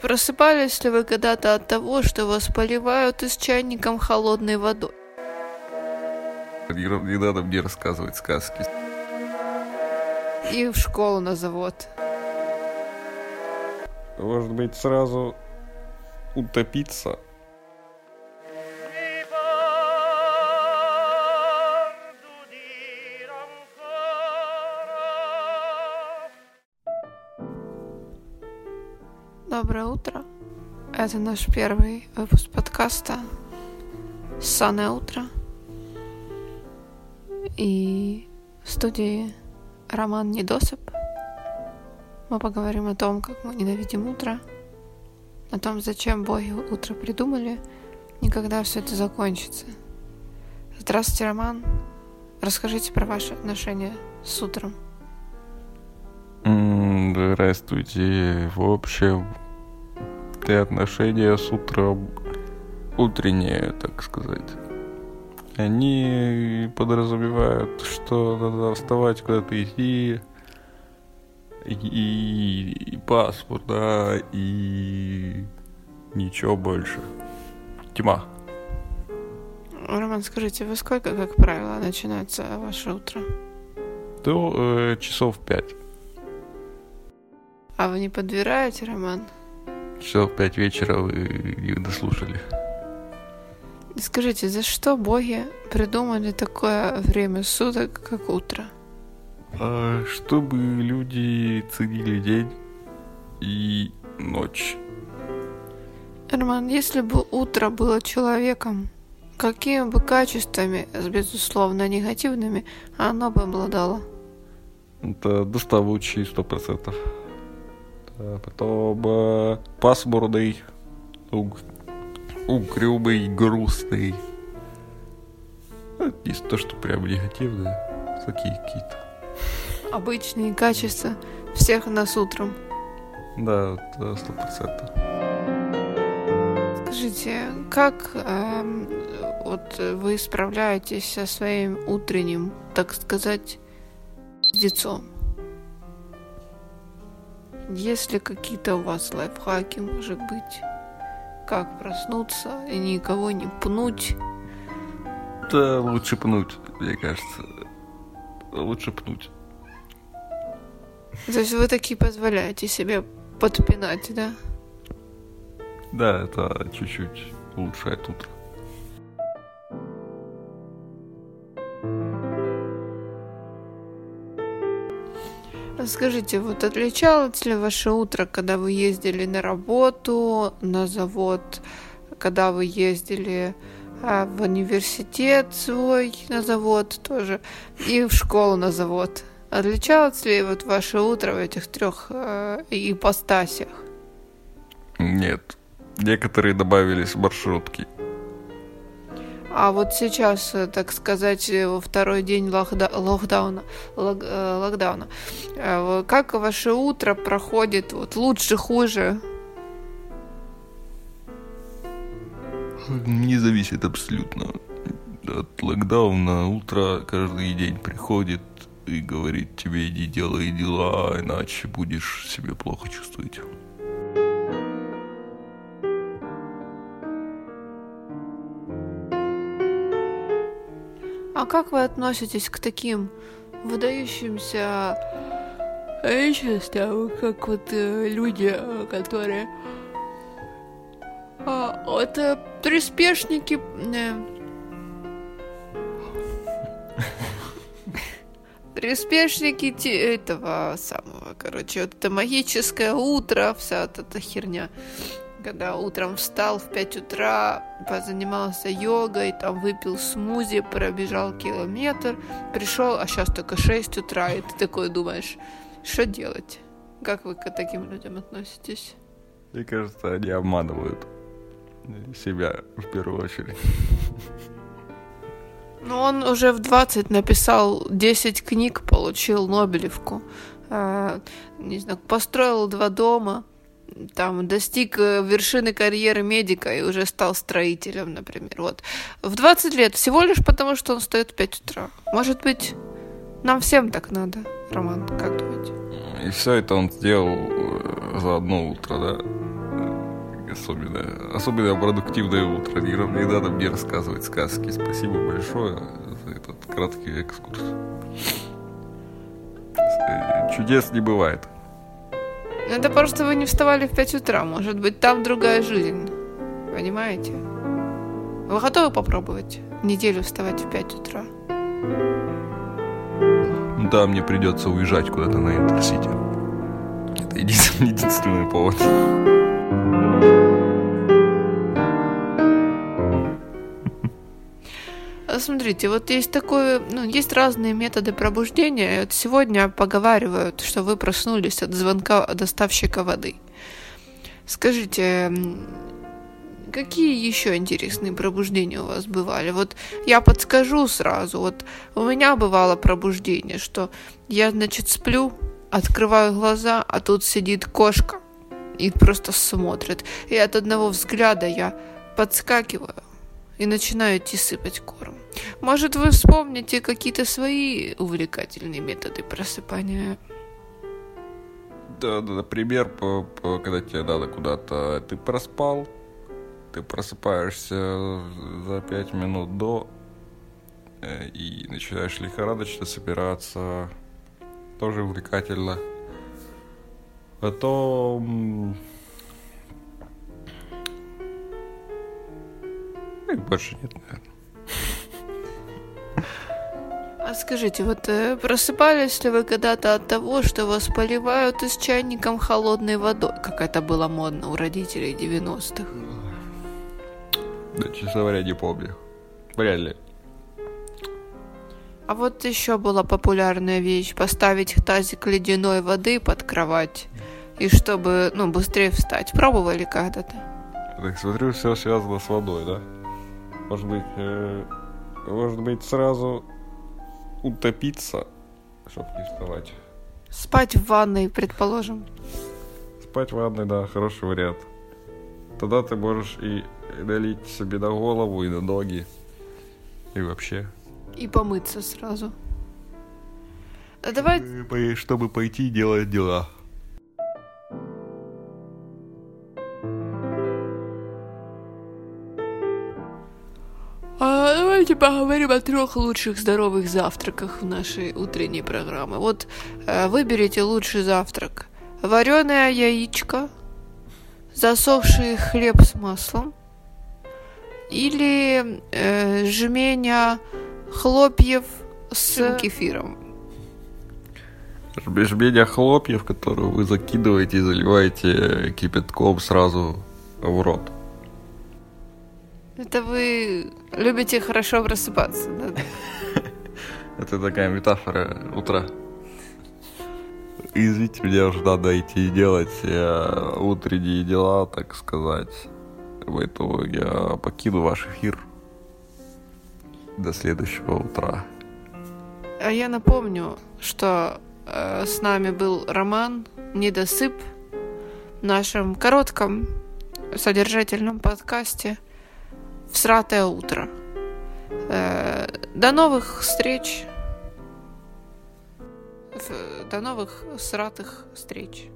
Просыпались ли вы когда-то от того, что вас поливают из чайником холодной водой? Не, не надо мне рассказывать сказки. И в школу на завод. Может быть, сразу утопиться? Доброе утро. Это наш первый выпуск подкаста «Ссаное утро». И в студии Роман Недосып. Мы поговорим о том, как мы ненавидим утро, о том, зачем боги утро придумали, и когда все это закончится. Здравствуйте, Роман. Расскажите про ваши отношения с утром. Здравствуйте. В общем, ты отношения с утром утренние, так сказать. Они подразумевают, что надо вставать куда-то идти, и, и, и паспорт, да, и ничего больше. Тьма. Роман, скажите, вы сколько, как правило, начинается ваше утро? До э, часов пять. А вы не подбираете, Роман? Часов пять вечера вы их дослушали. Скажите, за что боги придумали такое время суток, как утро? А, чтобы люди ценили день и ночь. Роман, если бы утро было человеком, какими бы качествами, безусловно, негативными, оно бы обладало? Это доставучий сто процентов. А потом э, пасмурный, уг, угрюмый, грустный. Ну, не то, что прям негативные, такие какие-то. Обычные качества всех нас утром. Да, сто процентов. Скажите, как э, вот вы справляетесь со своим утренним, так сказать, лицом? Есть ли какие-то у вас лайфхаки, может быть? Как проснуться и никого не пнуть? Да, лучше пнуть, мне кажется. Лучше пнуть. То есть вы такие позволяете себе подпинать, да? Да, это чуть-чуть улучшает утро. Скажите, вот отличалось ли ваше утро, когда вы ездили на работу, на завод, когда вы ездили а, в университет свой на завод тоже и в школу на завод? Отличалось ли вот ваше утро в этих трех э, ипостасях? Нет. Некоторые добавились маршрутки. А вот сейчас, э, так сказать, э, во второй день локда локдауна, лок э, локдауна, как ваше утро проходит? Вот лучше, хуже? Не зависит абсолютно от локдауна. Утро каждый день приходит и говорит тебе иди делай дела, иначе будешь себя плохо чувствовать. А как вы относитесь к таким выдающимся личностям, как вот э, люди, которые а, это приспешники э, приспешники этого самого, короче, вот это магическое утро, вся вот эта херня когда утром встал в 5 утра, позанимался йогой, там выпил смузи, пробежал километр, пришел, а сейчас только 6 утра, и ты такой думаешь, что делать? Как вы к таким людям относитесь? Мне кажется, они обманывают себя в первую очередь. Ну, он уже в 20 написал 10 книг, получил Нобелевку. Э, не знаю, построил два дома, там достиг э, вершины карьеры медика и уже стал строителем, например. Вот. В 20 лет всего лишь потому, что он встает в 5 утра. Может быть, Нам всем так надо, Роман, как думаете? И все это он сделал э, за одно утро, да? Особенно, особенно продуктивное утро. Не, не надо мне рассказывать сказки. Спасибо большое за этот краткий экскурс. Э, чудес не бывает. Это просто вы не вставали в 5 утра. Может быть, там другая жизнь. Понимаете? Вы готовы попробовать неделю вставать в 5 утра? Да, мне придется уезжать куда-то на Интерсити. Это единственный, единственный повод. Смотрите, вот есть такое, ну, есть разные методы пробуждения. Вот сегодня поговаривают, что вы проснулись от звонка доставщика воды. Скажите, какие еще интересные пробуждения у вас бывали? Вот я подскажу сразу. Вот у меня бывало пробуждение, что я, значит, сплю, открываю глаза, а тут сидит кошка и просто смотрит. И от одного взгляда я подскакиваю и начинаю идти сыпать корм. Может, вы вспомните какие-то свои увлекательные методы просыпания? Да, например, по, по, когда тебе надо куда-то, ты проспал, ты просыпаешься за пять минут до э, и начинаешь лихорадочно собираться. Тоже увлекательно. Потом... Их больше нет, наверное. А скажите, вот э, просыпались ли вы когда-то от того, что вас поливают из чайником холодной водой, как это было модно у родителей 90-х? Да, честно говоря, не помню. Вряд ли. А вот еще была популярная вещь поставить тазик ледяной воды под кровать. И чтобы, ну, быстрее встать. Пробовали когда-то? Так смотрю, все связано с водой, да? Может быть, э, может быть, сразу утопиться, чтобы не вставать. Спать в ванной, предположим. Спать в ванной, да, хороший вариант. Тогда ты можешь и налить себе на голову, и на ноги, и вообще. И помыться сразу. А давай... Чтобы пойти делать дела. Поговорим о трех лучших здоровых завтраках в нашей утренней программе. Вот э, выберите лучший завтрак. Вареное яичко, засохший хлеб с маслом или э, жменя хлопьев с кефиром. Жменя хлопьев, которую вы закидываете и заливаете кипятком сразу в рот. Это вы любите хорошо просыпаться, да? Это такая метафора утра. Извините, мне уже надо идти делать утренние дела, так сказать. Поэтому я покину ваш эфир. До следующего утра. А я напомню, что э, с нами был Роман Недосып в нашем коротком содержательном подкасте «Всратое утро». Э, до новых встреч. До новых сратых встреч.